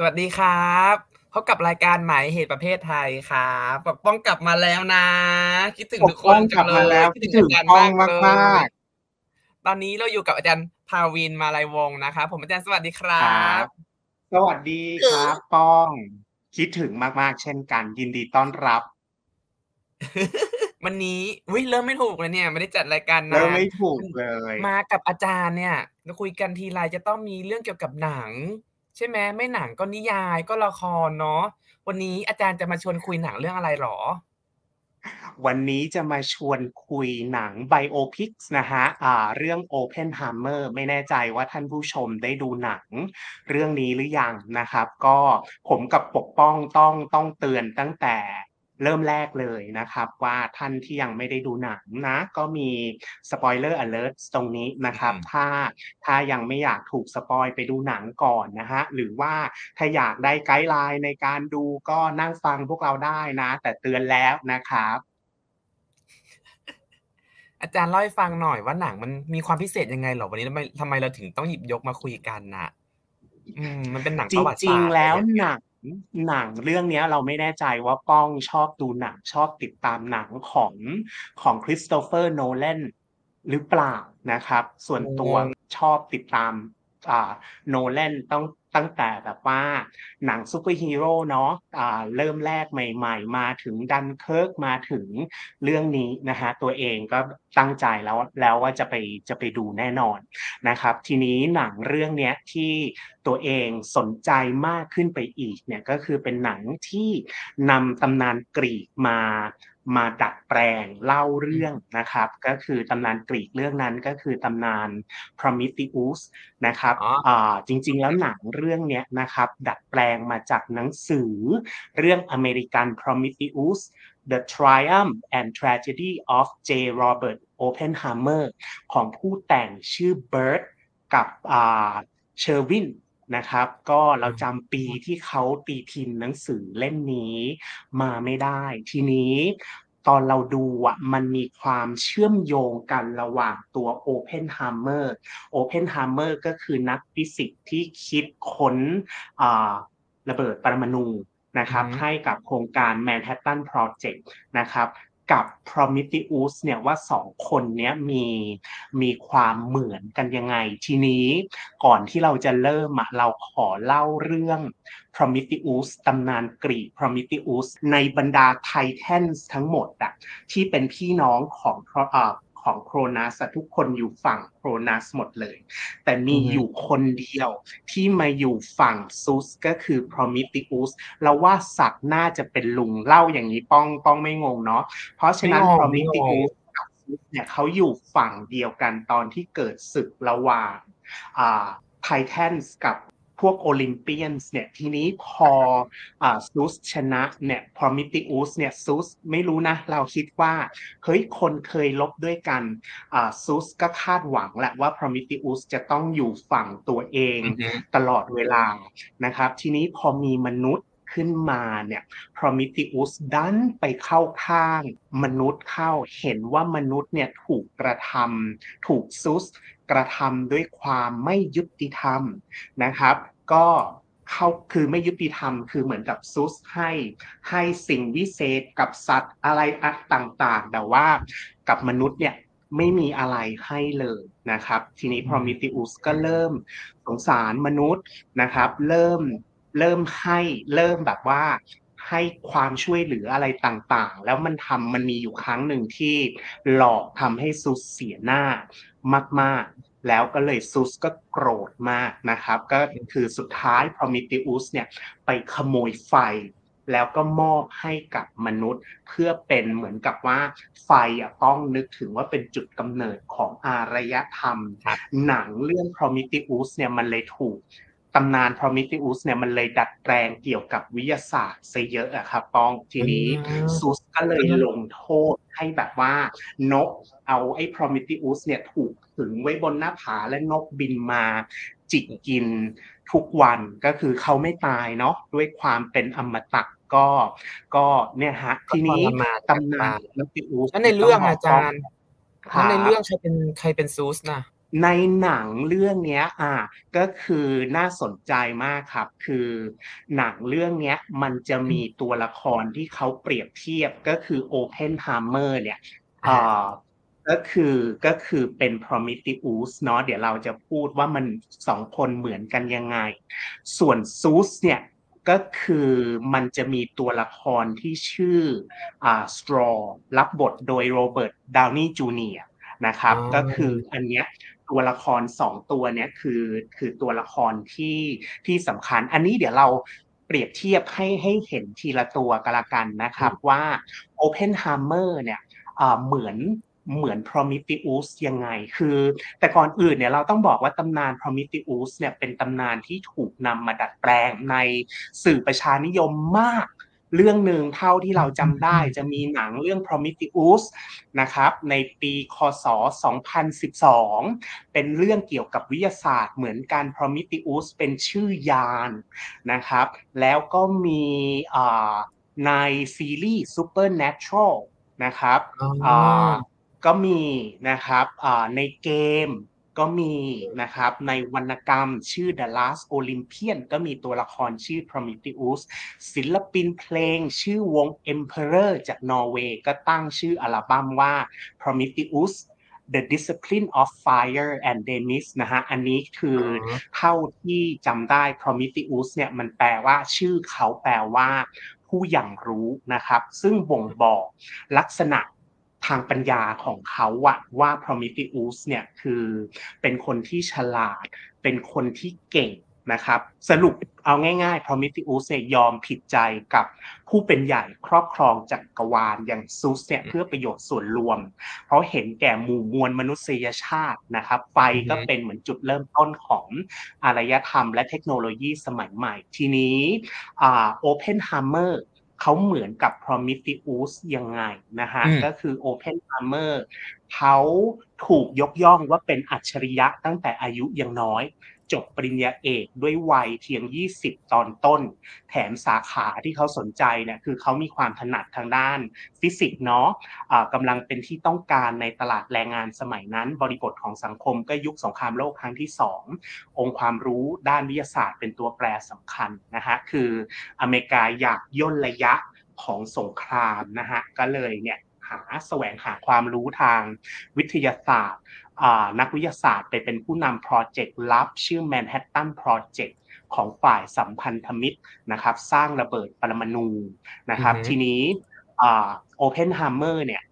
สวัสดีครับพบกับรายการหมายเหตุประเภทไทยครับปกป้องกลับมาแล้วนะ คิดถึงปทุกกคป้อนงจักลังบเลมาแล้ยวคิดถึงอาจารย์ป้องมากเลมายกตอนนี้เราอยู่กับอาจารย์ภาวินมาลัยวงศ์นะครับผมอาจารย์สวัสดีคๆรัครับบสวัสดีครับป้อง คิดถึงมากๆ เช่นกัน ยินดีต้อนรับ วันนี้วิเริ่มไม่ถูกเลยเนี่ย ไม่ได้จัดรายการเริ่นามนไม่ถูกเลย มากับอาจารย์เนี่ยเราคุยกันทีไรจะต้องมีเรื่องเกี่ยวกับหนัง ใช่ไหมไม่หนังก็นิยายก็ละครเนาะวันนี้อาจารย์จะมาชวนคุยหนังเรื่องอะไรหรอ วันนี้จะมาชวนคุยหนังไบโอพิกนะฮะอ่าเรื่อง Open h a m m e r ไม่แน่ใจว่าท่านผู้ชมได้ดูหนัง เรื่องนี้หรือยังนะครับ ก็ผมกับปกป้องต้องต้องเตือนตั้งแต่ เริ่มแรกเลยนะครับว่าท่านที่ยังไม่ได้ดูหนังนะ ก็มี Spoiler Alert ตรงนี้นะครับอืมถ้าถ้ายังไม่อยากถูกสปอยไปดูหนังก่อนนะฮะหรือว่าถ้าอยากได้ไกด์ไลน์ในการดูก็นั่งฟังพวกเราได้นะ แต่เตือนแล้วนะครับ อาจารย์เล่าให้ฟังหน่อยว่าหนังมันมีความพิเศษยังไงเหรอวันนี้ทำไมทำไมเราถึงต้องหยิบยกมาคุยกันน่ะอืมมันเป็นหนังจประวัติริศางสตร์ๆแล้วอะไรอย่างหเงี้ยนัง หนังเรื่องเนี้ยเราไม่แน่ใจว่าป้องชอบดูหนังชอบติดตามหนังของของคริสโตเฟอร์โนแลนหรือเปล่านะครับ ส่วนตัวชอบติดตามอ่า โนแลนต้องตั้งแต่แบบว่าหนังซูเปอร์ฮีโร่เนาะเริ่มแรกใหม่ ๆ มาถึงดันเคิร์กมาถึงเรื่องนี้นะฮะตัวเองก็ตั้งใจแล้วแล้วว่าจะไปจะไปดูแน่นอนนะครับ ทีนี้หนังเรื่องเนี้ยที่ตัวเองสนใจมากขึ้นไปอีกเนี่ยก็คือเป็นหนังที่นำตำนานกรีกมา มาดัดแปลงเล่าเรื่องนะครับ ก็คือตำนานกรีกเรื่องนั้นก็คือตำนาน Prometheus นะครับอ๋ออ่าจริงๆแล้วหนังเรื่องเนี้ยนะครับดัดแปลงมาจากหนังสือเรื่อง American Prometheus The Triumph and Tragedy of J. Robert Oppenheimer ของผู้แต่งชื่อเบิร์ตกับอ่าเชอร์วิน นะครับ ก็เราจำปีที่เขาตีพิมพ์หนังสือเล่มนี้มาไม่ได้ ทีนี้ตอนเราดูอะมันมีความเชื่อมโยงกันระหว่างตัว Oppenheimer Oppenheimer ก็คือนักฟิสิกส์ที่คิดค้นอ่าระเบิดปรมาณูนะครับอือฮึให้กับโครงการ Manhattan Project นะครับ กับ Prometheus เนี่ยว่าสองคนเนี้ยมีมีความเหมือนกันยังไง ทีนี้ก่อนที่เราจะเริ่มอะเราขอเล่าเรื่อง Prometheus ตำนานกรีก Prometheus ในบรรดาไททันทั้งหมดอะที่เป็นพี่น้องของเอ่อ ของโครนัสทุกคนอยู่ฝั่งโครนัสหมดเลย แต่มีอือฮึอยู่คนเดียวที่มาอยู่ฝั่งซุสก็คือ Prometheus เราว่าสัตว์น่าจะเป็นลุงเล่าอย่างนี้ป้องป้องไม่งงเนาะเพราะฉะนั้นไม่งงไม่งง Prometheus กับซุสเนี่ยเขาอยู่ฝั่งเดียวกันตอนที่เกิดศึกระหว่างอ่าไททันกับ พวกโอลิมเปียนส์เนี่ยทีนี้พออ่าซุสชนะเนี่ย Prometheus เนี่ยซุสไม่รู้นะ เราคิดว่าเฮ้ยคนเคยลบด้วยกันอ่าซุสก็คาดหวังแหละว่า Prometheus จะต้องอยู่ฝั่งตัวเองอือฮึตลอดเวลานะครับ ทีนี้พอมีมนุษย์ ขึ้นมาเนี่ย Prometheus ดันไปเข้าข้างมนุษย์เข้าเห็นว่ามนุษย์เนี่ยถูกกระทำถูกซุสกระทำด้วยความไม่ยุติธรรมนะครับ ก็เข้าคือไม่ยุติธรรมคือเหมือนกับซุสให้ให้สิ่งวิเศษกับสัตว์อะไรอะต่างๆ แต่ว่ากับมนุษย์เนี่ยไม่มีอะไรให้เลยนะครับ ทีนี้ Prometheus ก็เริ่มสงสารมนุษย์นะครับ เริ่ม เริ่มให้เริ่มแบบว่าให้ความช่วยเหลืออะไรต่างๆ แล้วมันทำมันมีอยู่ครั้งหนึ่งที่หลอกทำให้ซุสเสียหน้ามากๆ แล้วก็เลยซุสก็โกรธมากนะครับ ก็คือสุดท้าย Prometheus เนี่ยไปขโมยไฟ แล้วก็มอบให้กับมนุษย์ เพื่อเป็นเหมือนกับว่าไฟอะต้องนึกถึงว่าเป็นจุดกำเนิดของอารยธรรมครับหนังเรื่อง Prometheus เนี่ยมันเลยถูก ตำนาน Prometheus เนี่ยมันเลยดัดแปลงเกี่ยวกับวิทยาศาสตร์ซะเยอะอะครับป้องทีนี้อืมซุสก็เลยลงโทษให้แบบว่านกเอาไอ้ Prometheus เนี่ยถูกขึงไว้บนหน้าผาและนกบินมาจิกกินทุกวันก็คือเขาไม่ตายเนาะด้วยความเป็นอมตะก็ก็เนี่ยฮะทีนี้ทรมานตำนาน Prometheus แล้วในเรื่องอาจารย์ครัแล้วบในเรื่องใครเป็นใครเป็นซูสนะ ในหนังเรื่องเนี้ยอ่าก็คือน่าสนใจมากครับ คือหนังเรื่องเนี้ยมันจะอืมมีตัวละครที่เขาเปรียบเทียบก็คือ Oppenheimer เนี่ยออ่าาก็คือก็คือเป็น Prometheus เนาะเดี๋ยวเราจะพูดว่ามัน2คนเหมือนกันยังไง ส่วน Zeus เนี่ยก็คือมันจะมีตัวละครที่ชื่ออ่า Straw รับบทโดย Robert Downey Jr. นะครับอ๋ก็คือออันเนี้ย ตัวละคร2ตัวเนี้ยคือคือตัวละครที่ที่สำคัญ อันนี้เดี๋ยวเราเปรียบเทียบให้ให้เห็นทีละตัวก็แล้วกันนะคอืมรับว่า Oppenheimer เนี่ยอ่าเหมือนเหมือน Prometheus ยังไง คือ แต่ก่อนอื่นเนี่ยเราต้องบอกว่าตำนาน Prometheus เนี่ยเป็นตำนานที่ถูกนำมาดัดแปลงในสื่อประชานิยมมาก เรื่องหนึ่งเท่าที่อืเราจำได้อๆๆจะมีหนังเรื่อง Prometheus นะครับในปีค.ศ.2012 เป็นเรื่องเกี่ยวกับวิทยาศาสตร์เหมือนกัน Prometheus เป็นชื่อยานนะครับ แล้วก็มีอ่าในซีรีส์ Supernatural นะครับอ๋อ่าอก็มีนะครับอ่าในเกม ก็มีนะครับในวรรณกรรมชื่อ The Last Olympian ก็มีตัวละครชื่อ Prometheus ศิลปินเพลงชื่อวง Emperor จากนอร์เวย์ก็ตั้งชื่ออัลบัมว่า Prometheus: The Discipline of Fire and Denis นะครับอันนี้คืออ๋อเท่าที่จำได้ Prometheus เนี่ยมันแปลว่าชื่อเขาแปลว่าผู้ใหญ่รู้นะครับ ซึ่งบ่งบอกลักษณะ ทางปัญญาของเขาอะว่า Prometheus เนี่ยคือเป็นคนที่ฉลาด เป็นคนที่เก่งนะครับสรุปเอาง่ายๆ Prometheus เนี่ยยอมผิดใจกับผู้เป็นใหญ่ครอบครองจักรวาลอย่าง Zeus เนี่ยอือเพื่อประโยชน์ส่วนรวม เพราะเห็นแก่หมู่มวลมนุษยชาตินะครับไฟอือฮก็ึเป็นเหมือนจุดเริ่มต้นของอารยธรรมและเทคโนโลยีสมัยใหม่ ทีนี้อ่า Oppenheimer เขาเหมือนกับ Prometheus ยังไงนะครับอืมก็คือ Oppenheimer เขาถูกยกย่องว่าเป็นอัจฉริยะตั้งแต่อายุยังน้อย จบปริญญาเอกด้วยวัยเพียง 20 ตอนต้น แถมสาขาที่เขาสนใจเนี่ยคือเขามีความถนัดทางด้านฟิสิกส์เนาะกำลังเป็นที่ต้องการในตลาดแรงงานสมัยนั้น บริบทของสังคมก็ยุคสงครามโลกครั้งที่ 2 องค์ความรู้ด้านวิทยาศาสตร์เป็นตัวแปรสำคัญนะครับคืออเมริกาอยากย่นระยะของสงครามนะครับก็เลยเนี่ยหาแสวงหาความรู้ทางวิทยาศาสตร์ นักวิทยาศาสตร์ไปเป็นผู้นำพรอเจกต์ลับชื่อ Manhattan Project ของฝ่ายสัมพันธมิตรนะครับ สร้างระเบิดปรมาณูนะอือฮครับึทีนี้อ่า Oppenheimer เนี่ย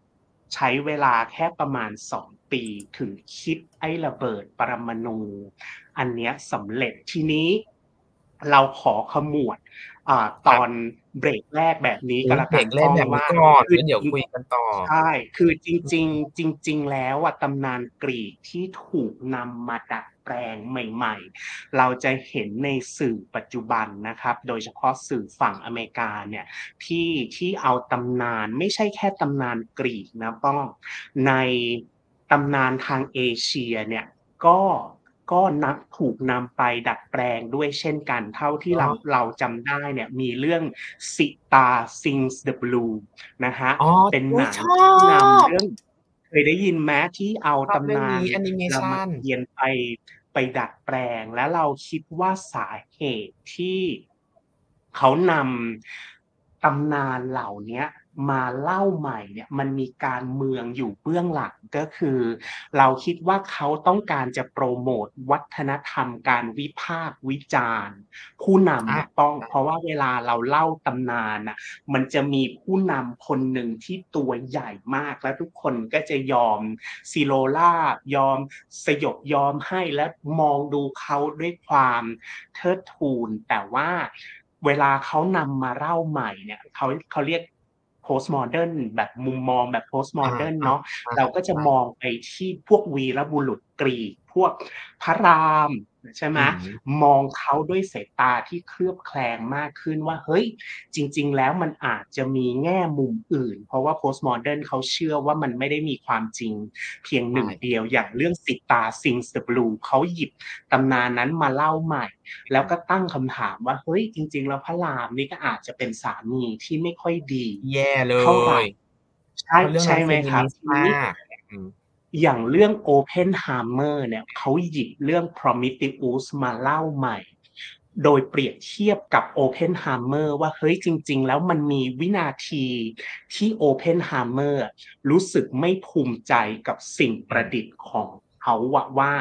ใช้เวลาแค่ประมาณ 2 ปีถึงคิดไอ้ระเบิดปรมาณูอันเนี้ยสำเร็จทีนี้เราขอขมวดอ่า ตครัอบนเบรกแรกแบบนี้โอก็้แล้วเบรกแรกแบบวนี้่าก่อนคืแอล้วเดี๋ยวจริงคุยกันต่อใช่คือจอืริงมๆจริง ๆ แล้วอะตำนานกรีกที่ถูกนำมาดัดแปลงใหม่ ๆ เราจะเห็นในสื่อปัจจุบันนะครับ โดยเฉพาะสื่อฝั่งอเมริกาเนี่ยที่ที่เอาตำนานไม่ใช่แค่ตำนานกรีกนะป้องในตำนานทางเอเชียเนี่ยก็ ก็นับถูกนำไปดัดแปลงด้วยเช่นกัน เท่าที่เหรเราอ?เราจำได้เนี่ยมีเรื่อง Sita Sings the Blues นะครับอ๋อเป็นอุ๊ยหนังชอที่นำเบรื่องเคยได้ยินไหม?ที่เอาตชอบเรื่ำนองานนี้แอนิเมรามชันเกียรติ์ไปไปดัดแปลง แล้วเราคิดว่าสาเหตุที่เขานำตำนานเหล่าเนี้ย มาเล่าใหม่เนี่ยมันมีการเมืองอยู่เบื้องหลังก็คือ เราคิดว่าเขาต้องการจะโพรโมตวัฒนธรรมการวิพากษ์วิจารณ์ ผู้นอำาอะป้องอาเพราะว่าเวลาเราเล่าตำนานน่ะมันจะมีผู้นำคนหนึ่งที่ตัวใหญ่มากแล้วทุกคนก็จะยอมศิโรราบยอมสยบยอมให้และมองดูเขาด้วยความเทิดทูนแต่ว่าเวลาเขานำมาเล่าใหม่เนี่ยเขาเขาเรียก Postmodern แบบมุมมองแบบอา Postmodern เนาะๆเราก็ๆจะใช่มองไปที่พวกวีรบุรุษ กรีก พวกพระรามใช่ไหอมือฮึมองเขาด้วยสายตาที่เคลือบแคลงมากขึ้นว่า เฮ้ย จริง ๆ แล้วมันอาจจะมีแง่มุมอื่น เพราะว่า Postmodern เขาเชื่อว่ามันไม่ได้มีความจริง เพียงใชหนึ่ง่เดียวอย่างเรื่อง Sita Sings the Blues เขาหยิบตำนานนั้นมาเล่าใหม่ แล้วก็ตั้งคำถามว่า เฮ้ย จริง ๆ แล้วพระรามนี่ก็อาจจะเป็นสามีที่ไม่ค่อยดี แย่เลเท่าไรยใชเ่พราะเรื่องใชนั้่นไหมครับ? feminist ทีมนี้าก อย่างเรื่อง Open Hammer เนี่ยเขาหยิบเรื่อง Prometheus มาเล่าใหม่ โดยเปรียบเทียบกับ Open Hammer ว่าเฮ้ยจริง ๆ แล้วมันมีวินาทีที่ Oppenheimer อะรู้สึกไม่ภูมิใจกับสิ่งประดิษฐ์ของเขาว่า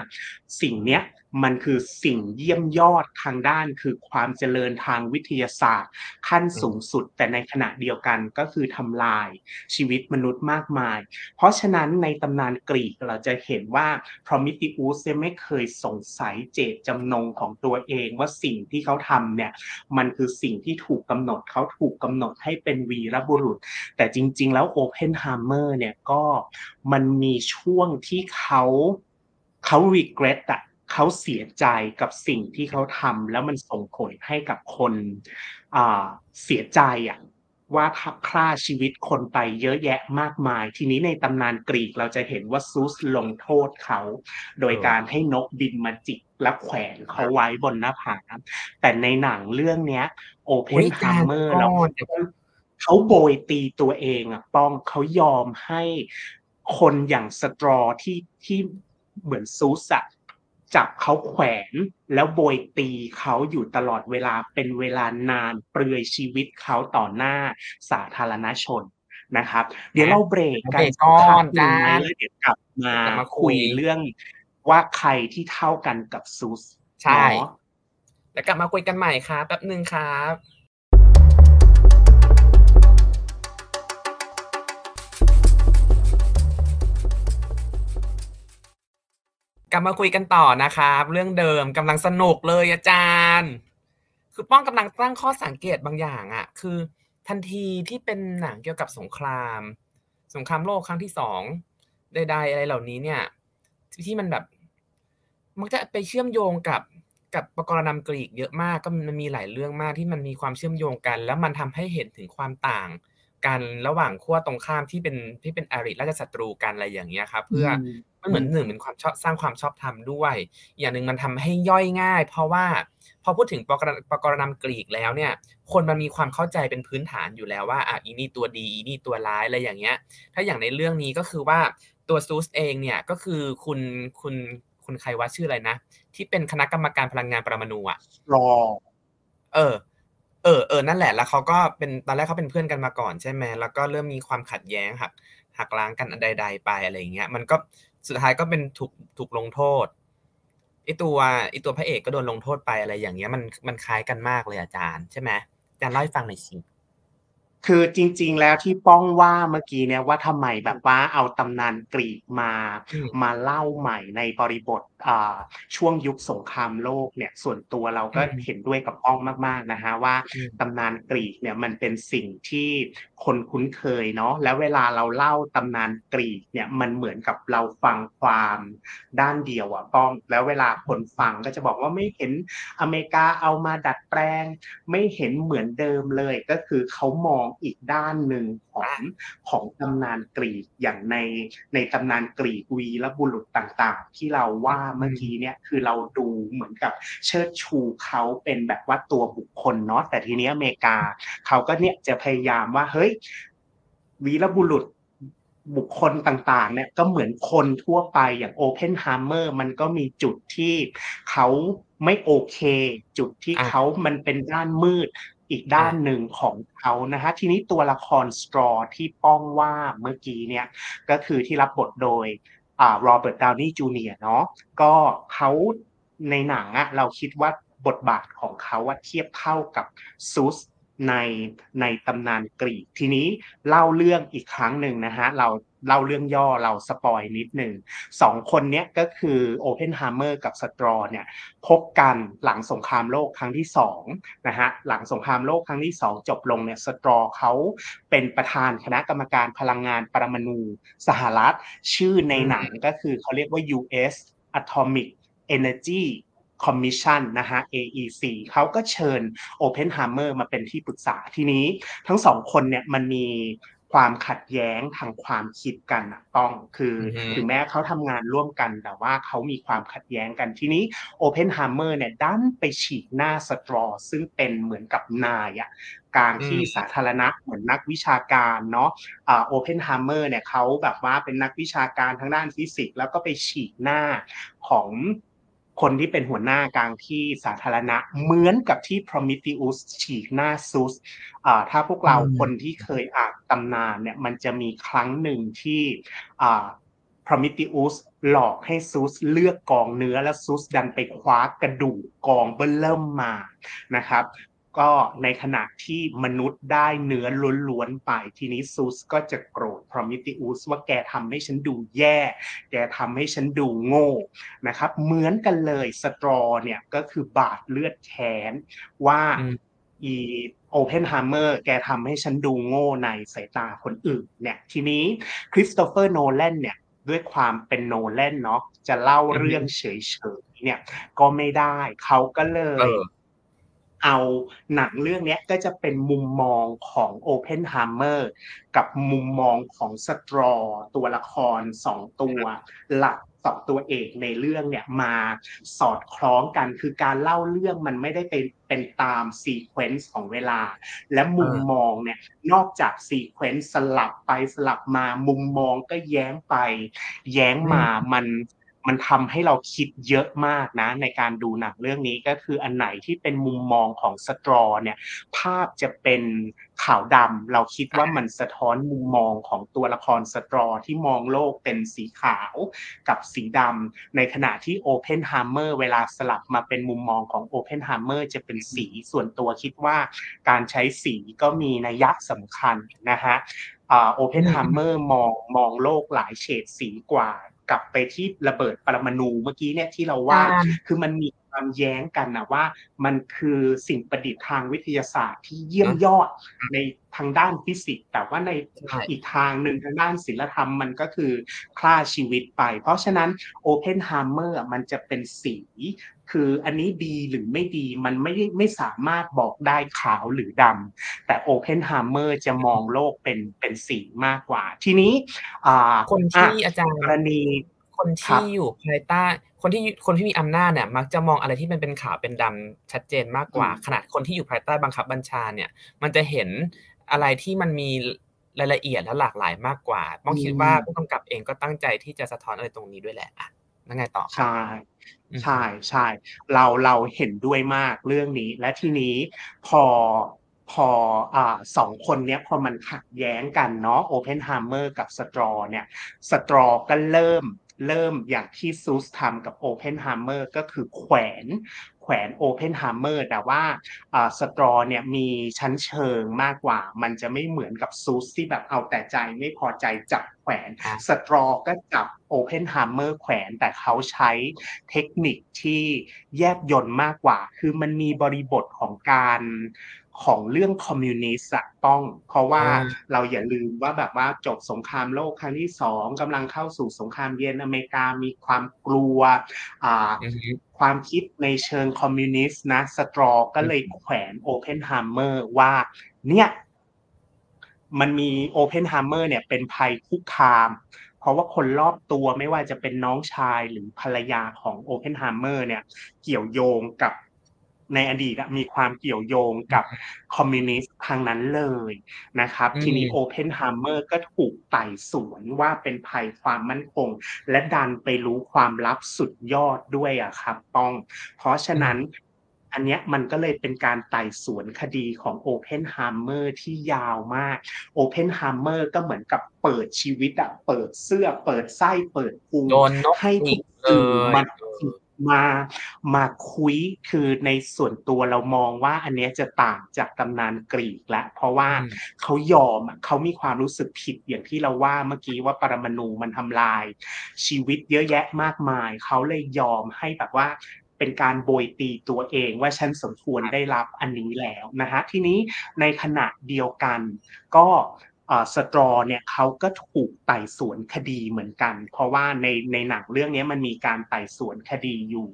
สิ่งเนี้ย มันคือสิ่งเยี่ยมยอดทางด้านคือความเจริญทางวิทยาศาสตร์ ขั้นสูงสุด แต่ในขณะเดียวกันก็คือทำลายชีวิตมนุษย์มากมาย เพราะฉะนั้นในตำนานกรีกเราจะเห็นว่า Prometheus เนี่ยไม่เคยสงสัยเจตจำนงของตัวเองว่าสิ่งที่เขาทำเนี่ยมันคือสิ่งที่ถูกกำหนดเขาถูกกำหนดให้เป็นวีรบุรุษ แต่จริง ๆ แล้ว Oppenheimer เนี่ยก็มันมีช่วงที่เขาเขา regret อะ เขาเสียใจกับสิ่งที่เขาทำแล้วมันส่งผลให้กับคนอ่าเสียใจอะว่าทับฆ่าชีวิตคนไปเยอะแยะมากมาย ทีนี้ในตำนานกรีกเราจะเห็นว่าซูสลงโทษเขา โดยเออการให้นกบินมาจิกและแขวนเขาครับไว้บนหน้าผาแต่ในหนังเรื่องเนี้ยอุ๊ยอาจารย์ Oppenheimer ก่เราอนเดี๋ยวเขาโบยตีตัวเองอะป้องเขายอมให้คนอย่างสตรอที่ที่เหมือนซูสอะ จับเขาแขวนแล้วโบยตีเขาอยู่ตลอดเวลาเป็นเวลานานเปลือยชีวิตเขาต่อหน้าสาธารณชนนะครับ เดี๋ยวเราเบรกกันเบรกก่อนสัพัหนึ่งจ้านะแล้วเดี๋ยวกลับมากลับมาคุคุยยเรื่องว่าใครที่เท่ากันกับซูสใช่เนาะแล้วกลับมาคุยกันใหม่ครับแป๊บหนึ่งครับ กลับมาคุยกันต่อนะครับ เรื่องเดิมกำลังสนุกเลยอาจารย์ คือป้องกำลังตั้งข้อสังเกตบางอย่างอะคือทันทีที่เป็นหนังเกี่ยวกับสงคราม สงครามโลกครั้งที่สองใดๆอะไรเหล่านี้เนี่ย ที่มันแบบ มักจะไปเชื่อมโยงกับกับประกรณำกรีกเยอะมากก็มันมีหลายเรื่องมากที่มันมีความเชื่อมโยงกัน แล้วมันทำให้เห็นถึงความต่าง กันระหว่างขั้วตรงข้ามที่เป็นที่เป็นอริราชศัตรูกันอะไรอย่างเงี้ยครับเพื่ออมมันเหมือนหนึ่งเป็นความชอบสร้างความชอบธรรมด้วย อย่างหนึ่งมันทำให้ย่อยง่าย เพราะว่าพอพูดถึงปกรณปกรณำกรีกแล้วเนี่ย คนมันมีความเข้าใจเป็นพื้นฐานอยู่แล้วว่าอะอีนี่ตัวดีอีนี่ตัวร้ายอะไรอย่างเงี้ย ถ้าอย่างในเรื่องนี้ก็คือว่าตัวซูสเองเนี่ยก็คือคุณคุณคุณใครว่าชื่ออะไรนะ ที่เป็นคณะกรรมการพลังงานปรมาณูอะรอเออ เออเออนั่นแหละแล้วเขาก็เป็นตอนแรกเขาเป็นเพื่อนกันมาก่อนใช่ไหมแล้วก็เริ่มมีความขัดแย้งหักหักล้างกันอันใด ๆ ไปอะไรอย่างเงี้ย มันก็สุดท้ายก็เป็นถูกถูกลงโทษไอตัวไอตัวพระเอกก็โดนลงโทษไปอะไรอย่างเงี้ยมันมันคล้ายกันมากเลยอาจารย์ใช่ไหมอาจารย์เล่าให้ฟังหน่อยสิคือจริง ๆ แล้วที่ป้องว่าเมื่อกี้เนี่ยว่าทำไมแบบว่าเอาตำนานกรีกมาอืมมาเล่าใหม่ในบริบทอ่าช่วงยุคสงครามโลกเนี่ยส่วนตัวเราก็อืมเห็นด้วยกับป้องมาก ๆนะฮะว่าอืมตำนานกรีกเนี่ยมันเป็นสิ่งที่คนคุ้นเคยเนาะแล้วเวลาเราเล่าตำนานกรีกเนี่ยมันเหมือนกับเราฟังความด้านเดียวอะป้อง แล้วเวลาคนฟังก็จะบอกว่าไม่เห็นอเมริกาเอามาดัดแปลง ไม่เห็นเหมือนเดิมเลยก็คือเขามองอีกด้านหนึ่งของของตำนานกรีกอย่างในในตำนานกรีกวีและบุรุษต่างๆ ที่เราว่าเมื่อกี้เนี่ยคือเราดูเหมือนกับเชิดชูเขาเป็นแบบว่าตัวบุคคลเนาะแต่ทีนี้อเมริกาเขาก็เนี่ยจะพยายามว่าเฮ้ยวีรบุรุษบุคคลต่างๆ เนี่ยก็เหมือนคนทั่วไปอย่างโอเพนไฮเมอร์มันก็มีจุดที่เขาไม่โอเค จุดที่อะเขามันเป็นด้านมืดอีกด้านหนึ่งของเขานะฮะทีนี้ตัวละคร Strauss ที่ป้องว่าเมื่อกี้เนี่ยก็คือที่รับบทโดย อ่า Robert Downey Jr. เนาะก็เขาในหนังอะเราคิดว่าบทบาทของเขาว่าเทียบเท่ากับซูสในในตำนานกรีกทีนี้เล่าเรื่องอีกครั้งหนึ่งนะฮะเรา เล่าเรื่องย่อเรา spoil นิดหนึ่งสองคนเนี้ยก็คือโอเพนไฮเมอร์กับ Strauss เนี่ยพบกันหลังสงครามโลกครั้งที่สองนะฮะหลังสงครามโลกครั้งที่สองจบลงเนี่ย Strauss เขาเป็นประธานคณะกรรมการพลังงานปรมาณูสหรัฐ ชื่อในหนังก็คือเขาเรียกว่า U.S. Atomic Energy Commission นะฮะ AEC เขาก็เชิญ Oppenheimer มาเป็นที่ปรึกษาทีนี้ ทั้งสองคนเนี่ยมันมี ความขัดแย้งทางความคิดกันนะต้องคือออฮึถึงแม้เขาทำงานร่วมกัน แต่ว่าเขามีความขัดแย้งกันทีนี้ Oppenheimer เนี่ยดันไปฉีกหน้าสตรอ ซึ่งเป็นเหมือนกับนายอะกลางอืที่มสาธารณะเหมือนนักวิชาการเนาะอ่า Oppenheimer เนี่ยเขาแบบว่าเป็นนักวิชาการทางด้านฟิสิกส์แล้วก็ไปฉีกหน้าของ คนที่เป็นหัวหน้ากลางที่สาธารณะ เหมือนกับที่ Prometheus ฉีกหน้าซุสอ่าถ้าพวกเราอืมคนที่เคยอ่านตำนานเนี่ยมันจะมีครั้งหนึ่งที่อ่า Prometheus หลอกให้ซูสเลือกกองเนื้อแล้วซูสดันไปคว้ากระดูกกองเบิ้ลเริ่มมานะครับ ก็ในขณะที่มนุษย์ได้เนื้อล้วนๆไปทีนี้ซูสก็จะโกรธ Prometheus ว่าแกทำให้ฉันดูแย่ แกทำให้ฉันดูโง่นะครับ เหมือนกันเลยสตรอเนี่ยก็คือบาดเลือดแค้นว่าอืมอีโอเพนไฮเมอร์แกทำให้ฉันดูโง่ในสายตาคนอื่นเนี่ยทีนี้คริสโตเฟอร์โนแลนเนี่ยด้วยความเป็นโนแลนเนาะจะเล่าอือฮึเรื่องเฉยๆเนี่ยก็ไม่ได้เขาก็เลเอยอ เอาหนังเรื่องเนี้ยก็จะเป็นมุมมองของโอเพนไฮเมอร์กับมุมมองของ Strauss ตัวละครสองตัวหลักสองตัวเอกในเรื่องเนี่ยมาสอดคล้องกันคือการเล่าเรื่องมันไม่ได้เป็นเป็นตาม sequence ของเวลา และมุมเออมองเนี่ยนอกจาก sequence สลับไปสลับมามุมมองก็แย้งไป แย้งมามัน มันทำให้เราคิดเยอะมากนะ ในการดูหนังเรื่องนี้ก็คืออันไหนที่เป็นมุมมองของ Strauss เนี่ยภาพจะเป็นขาวดำเราคิดว่ามันสะท้อนมุมมองของตัวละคร Strauss ที่มองโลกเป็นสีขาวกับสีดำในขณะที่โอเพนไฮเมอร์เวลาสลับมาเป็นมุมมองของโอเพนไฮเมอร์จะเป็นสีส่วนตัวคิดว่าการใช้สีก็มีนัยยะสำคัญนะฮะโอเพนไฮเมอร์มองมองโลกหลายเฉดสีกว่า กลับไปที่ระเบิดปรมาณูเมื่อกี้เนี่ยที่เราว่าใช่คือมันมีความแย้งกันนะว่า มันคือสิ่งประดิษฐ์ทางวิทยาศาสตร์ที่เยี่ยมยอดในทางด้านฟิสิกส์แต่ว่าในใช่อีกทางหนึ่งทางด้านศิลธรรมมันก็คือฆ่าชีวิตไป เพราะฉะนั้นโอเพนไฮเมอร์มันจะเป็นสี คืออันนี้ดีหรือไม่ดีมันไม่ได้ไม่สามารถบอกได้ขาวหรือดำแต่โอเพนไฮเมอร์จะมองโลกเป็นเป็นสีมากกว่า ทีนี้อ่าคนอะที่อาจารย์กรณีคนครัที่บอยู่ภายใต้คนที่คนที่มีอำนาจเนี่ยมักจะมองอะไรที่มันเป็นขาวเป็นดำชัดเจนมากกว่าอืมขนาดคนที่อยู่ภายใต้บังคับบัญชาเนี่ย มันจะเห็นอะไรที่มันมีรายละเอียดและหลากหลายมากกว่าป้องคิดว่าผู้กำกับเองก็ตั้งใจที่จะสะท้อนอะไรตรงนี้ด้วยแหละอะแล้วไงต่อครับใช่อืมใช่ใช่เราเราเห็นด้วยมากเรื่องนี้ และทีนี้พอพออสองคนเนี้ยพอมันขัดแย้งกันเนาะโอเพนไฮเมอร์กับสตรอเนี่ยสตรอก็เริ่มเริ่มอย่างที่ซูสทำกับโอเพนไฮเมอร์ก็คือแขวน แขวนโอเพนไฮเมอร์แต่ว่าอ่าสตรอเนี่ยมีชั้นเชิงมากกว่า มันจะไม่เหมือนกับซูสที่แบบเอาแต่ใจไม่พอใจจับแขวนอะสตรอก็จับโอเพนไฮเมอร์แขวนแต่เขาใช้เทคนิคที่แยบยนต์มากกว่า คือมันมีบริบทของการของเรื่องคอมมิวนิสต์อะป้อง เพราะว่าอ่าเราอย่าลืมว่าแบบว่าจบสงครามโลกครั้งที่สองกำลังเข้าสู่สงครามเย็นอเมริกามีความกลัวอ่าอือฮึความคิดในเชิงคอมมิวนิสต์นะสตรอก็เลยแขวนโอเพนไฮเมอร์ว่า เนี่ยมันมีโอเพนไฮเมอร์เนี่ยเป็นภัยคุกคาม เพราะว่าคนรอบตัวไม่ว่าจะเป็นน้องชายหรือภรรยาของโอเพนไฮเมอร์เนี่ย เกี่ยวโยงกับ ในอดีตอะมีความเกี่ยวโยงกับคอมมิวนิสต์ทางนั้นเลยนะครับอืมทีนี้โอเพนไฮเมอร์ก็ถูกไต่สวนว่าเป็นภัยความมั่นคง และดันไปรู้ความลับสุดยอดด้วยอะครับป้อง เพราะฉะนั้นอันเนี้ยมันก็เลยเป็นการไต่สวนคดีของโอเพนไฮเมอร์ที่ยาวมากโอเพนไฮเมอร์ก็เหมือนกับเปิดชีวิตอะเปิดเสื้อ เปิดไส้เปิดพุงโดนนกให้อีทุกกสื่อเลยมา มามาคุยคือในส่วนตัวเรามองว่า อันเนี้ยจะต่างจากตำนานกรีกและ เพราะว่าอืมเขายอมอะเขามีความรู้สึกผิดอย่างที่เราว่าเมื่อกี้ว่าปรมาณูมันทำลาย ชีวิตเยอะแยะมากมาย เขาเลยยอมให้แบบว่าเป็นการโบยตีตัวเองว่าฉันสมควรได้รับอันนี้แล้วนะฮะทีนี้ในขณะเดียวกันก็ สตรอเนี่ยเขาก็ถูกไต่สวนคดีเหมือนกัน เพราะว่าในในหนังเรื่องนี้มันมีการไต่สวนคดีอยู่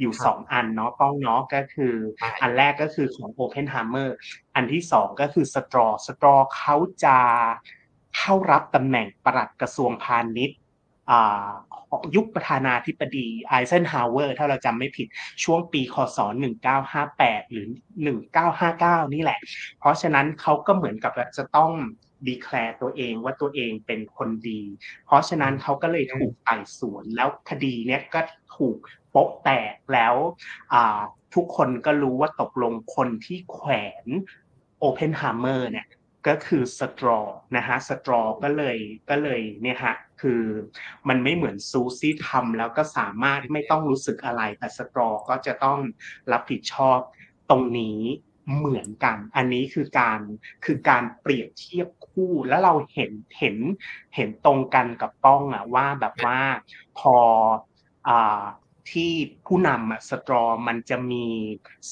อยู่ครับสองอันเนาะป้องเนาะก็คือใช่อันแรกก็คือของ Open Hammer อันที่สองก็คือสตรอสตรอเขาจะเข้ารับตำแหน่งปลัดกระทรวงพาณิชย์ยุคประธานาธิบดีไอเซนฮาวเวอร์ถ้าเราจำไม่ผิดช่วงปีคศ 1958 หรือ 1959 นี่แหละ เพราะฉะนั้นเขาก็เหมือนกับจะต้อง declare ตัวเองว่าตัวเองเป็นคนดี เพราะฉะนั้นเขาก็เลยถูกไต่สวนแล้วคดีเนี้ยก็ถูกโป๊ะแตกแล้วทุกคนก็รู้ว่าตกลงคนที่แขวนโอเพนฮาร์เมอร์เนี่ยก็คือสตรอนะฮะสตรอก็เลยก็เลยเนี่ยฮะคือมันไม่เหมือนซูสที่ทำแล้วก็สามารถไม่ต้องรู้สึกอะไรแต่สตรอก็จะต้องรับผิดชอบตรงนี้ เหมือนกัน อันนี้คือการคือการเปรียบเทียบคู่แล้วเราเห็นเห็นเห็นตรงกันกับป้องอะว่าแบบว่าพออ่าที่ผู้นำอะสตรอมันจะมี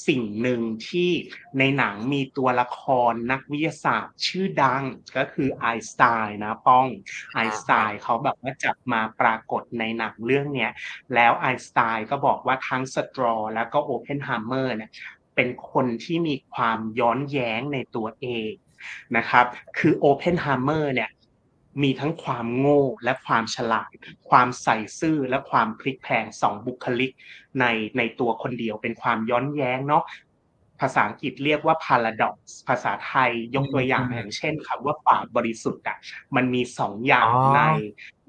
สิ่งหนึ่งที่ในหนังมีตัวละครนักวิทยาศาสตร์ชื่อดังก็คือไอน์สไตน์นะป้องไอน์สไตน์เขาแบบว่าจับมาปรากฏในหนังเรื่องเนี้ยแล้วไอน์สไตน์ก็บอกว่าทั้งสตรอแล้วก็โอเพนฮาร์เมอร์เนี่ย เป็นคนที่มีความย้อนแย้งในตัวเองนะครับ คือโอเพนฮาร์เมอร์เนี่ยมีทั้งความโง่และความฉลาด ความใสซื่อและความพลิกแพลงสองบุคลิกในในตัวคนเดียวเป็นความย้อนแย้งเนาะภาษาอังกฤษเรียกว่า paradox ภาษาไทยยกตัวอย่างอย่างเช่นคำว่าบาปบริสุทธิ์อะมันมีสองอย่างใน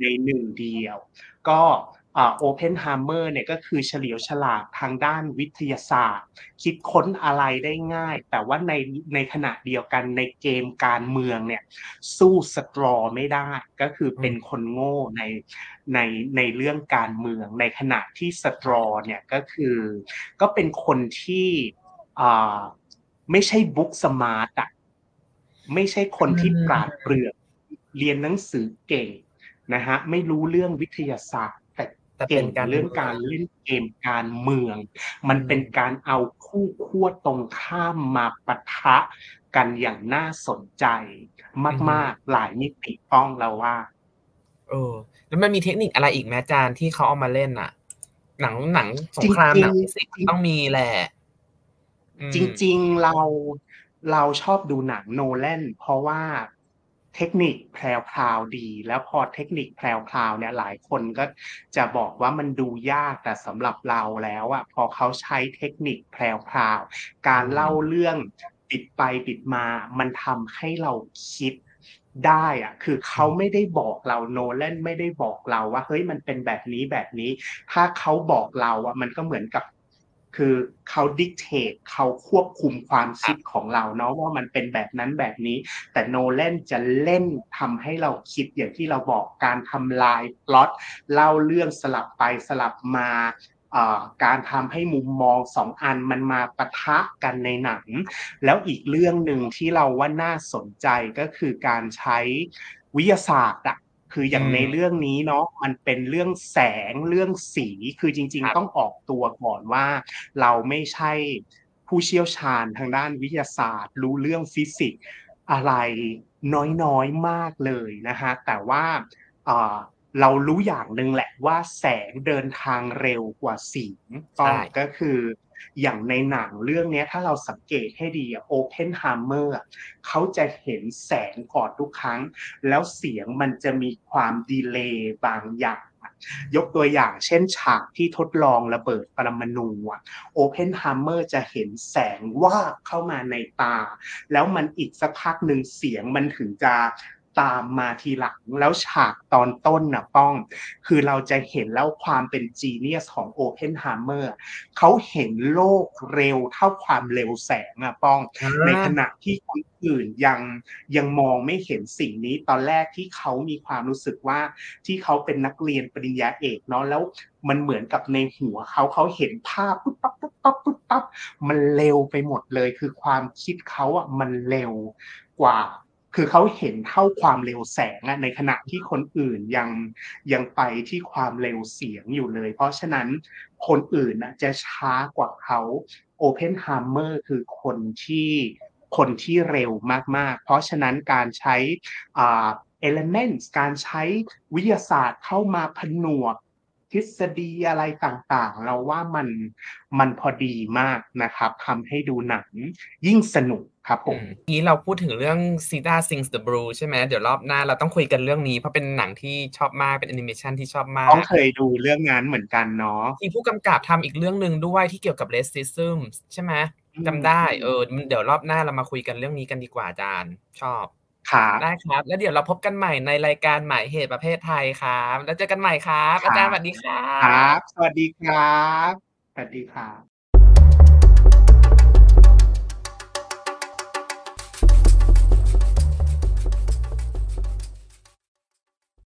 ในหนึ่งเดียว ก็ โอเพนฮาร์เมอร์เนี่ยก็คือเฉลียวฉลาดทางด้านวิทยาศาสตร์ คิดค้นอะไรได้ง่าย แต่ว่าในในขณะเดียวกันในเกมการเมืองเนี่ยสู้สตรอไม่ได้ ก็คือเป็นคนโง่ในในในเรื่องการเมือง ในขณะที่สตรอเนี่ยก็คือ ก็เป็นคนที่อ่าไม่ใช่บุ๊กสมาร์ตอะไม่ใช่คนที่ปราดเปรื่องเรียนหนังสือเก่งนะฮะไม่รู้เรื่องวิทยาศาสตร์ เก่งเรื่องการเล่นเกมการเมือง มันเป็นการเอาคู่ขั้วตรงข้ามมาปะทะกันอย่างน่าสนใจมาก ๆ หลายมิติป้องเราว่า เออ แล้วมันมีเทคนิคอะไรอีกแม่จานที่เขาเอามาเล่นอะ หนังหนังสงครามหนังฟิสิกส์ต้องมีแหละจริง ๆเราเราชอบดูหนังโนแลนเพราะว่า เทคนิคแพรวพราวดี แล้วพอเทคนิคแพรวพราวเนี่ยหลายคนก็จะบอกว่ามันดูยากแต่สำหรับเราแล้วอะพอเขาใช้เทคนิคแพรวพราว การเล่าเรื่องปิดไปปิดมา มันทำให้เราคิดได้อะคือเขาไม่ได้บอกเราโนแลนไม่ได้บอกเราว่าเฮ้ยมันเป็นแบบนี้แบบนี้ ถ้าเขาบอกเราอะมันก็เหมือนกับ คือเขาดิกเทตเขาควบคุมความคิดของเราเนาะว่ามันเป็นแบบนั้นแบบนี้ แต่โนแลนจะเล่นทำให้เราคิดอย่างที่เราบอกการทำลายพล็อตเล่าเรื่องสลับไปสลับมาการทำให้มุมมองสองอันมันมาปะทะกันในหนัง แล้วอีกเรื่องหนึ่งที่เราว่าน่าสนใจก็คือการใช้วิทยาศาสตร์อะ คืออย่างในเรื่องนี้เนาะมันเป็นเรื่องแสงเรื่องสีคือจริง ๆ ต้องออกตัวก่อนว่า เราไม่ใช่ผู้เชี่ยวชาญทางด้านวิทยาศาสตร์ รู้เรื่องฟิสิกส์อะไรน้อยๆมากเลยนะฮะแต่ว่าเรารู้อย่างหนึ่งแหละว่าแสงเดินทางเร็วกว่าเสียงป้องก็คือ อย่างในหนังเรื่องนี้ถ้าเราสังเกตให้ดีโอเพนฮาร์เมอร์เขาจะเห็นแสงก่อนทุกครั้ง แล้วเสียงมันจะมีความ delay บางอย่าง ยกตัวอย่างเช่นฉากที่ทดลองระเบิดปรมาณูโอเพนฮาร์เมอร์จะเห็นแสงว่าเข้ามาในตา แล้วมันอีกสักพักหนึ่งเสียงมันถึงจะ ตามมาทีหลังแล้วฉากตอนต้นนะป้อง คือเราจะเห็นแล้วความเป็นจีเนียสของโอเพนฮาร์เมอร์เขาเห็นโลกเร็วเท่าความเร็วแสงอะป้อง ในขณะที่คนอื่นยังยังมองไม่เห็นสิ่งนี้ตอนแรกที่เขามีความรู้สึกว่าที่เขาเป็นนักเรียนปริญญาเอกเนาะแล้วมันเหมือนกับในหัวเขาเขาเห็นภาพปุ๊บปั๊บปุ๊บปั๊บปุ๊บปั๊บมันเร็วไปหมดเลยคือความคิดเขาอะมันเร็วกว่า คือเขาเห็นเท่าความเร็วแสงอะในขณะที่คนอื่นยังยังไปที่ความเร็วเสียงอยู่เลย เพราะฉะนั้นคนอื่นนะจะช้ากว่าเขาโอเพนฮาร์เมอร์คือคนที่คนที่เร็วมากๆ เพราะฉะนั้นการใช้อ่า elements การใช้วิทยาศาสตร์เข้ามาผนวก ทฤษฎีอะไรต่างๆ เราว่ามันมันพอดีมากนะครับทำให้ดูหนังยิ่งสนุกครับผอืมมงี้เราพูดถึงเรื่อง Cheetah Sings the Blues ใช่ไหมเดี๋ยวรอบหน้าเราต้องคุยกันเรื่องนี้เพราะเป็นหนังที่ชอบมากเป็นแอนิเมชันที่ชอบมาต้องกเคยดูเรื่องนั้นเหมือนกันเนาะมีผู้กำกับทำอีกเรื่องหนึ่งด้วยที่เกี่ยวกับ Racism ใช่ไหมอืมจำได้อืมเออเดี๋ยวรอบหน้าเรามาคุยกันเรื่องนี้กันดีกว่าอาจารย์ ชอบ ครับได้ครับ แล้วเดี๋ยวเราพบกันใหม่ในรายการหมายเหตุประเภทไทยครับ แล้วเจอกันใหม่ครับคอารัจารย์บสวัสดีครัครับบสวัสดีครับ สวัสดีครับ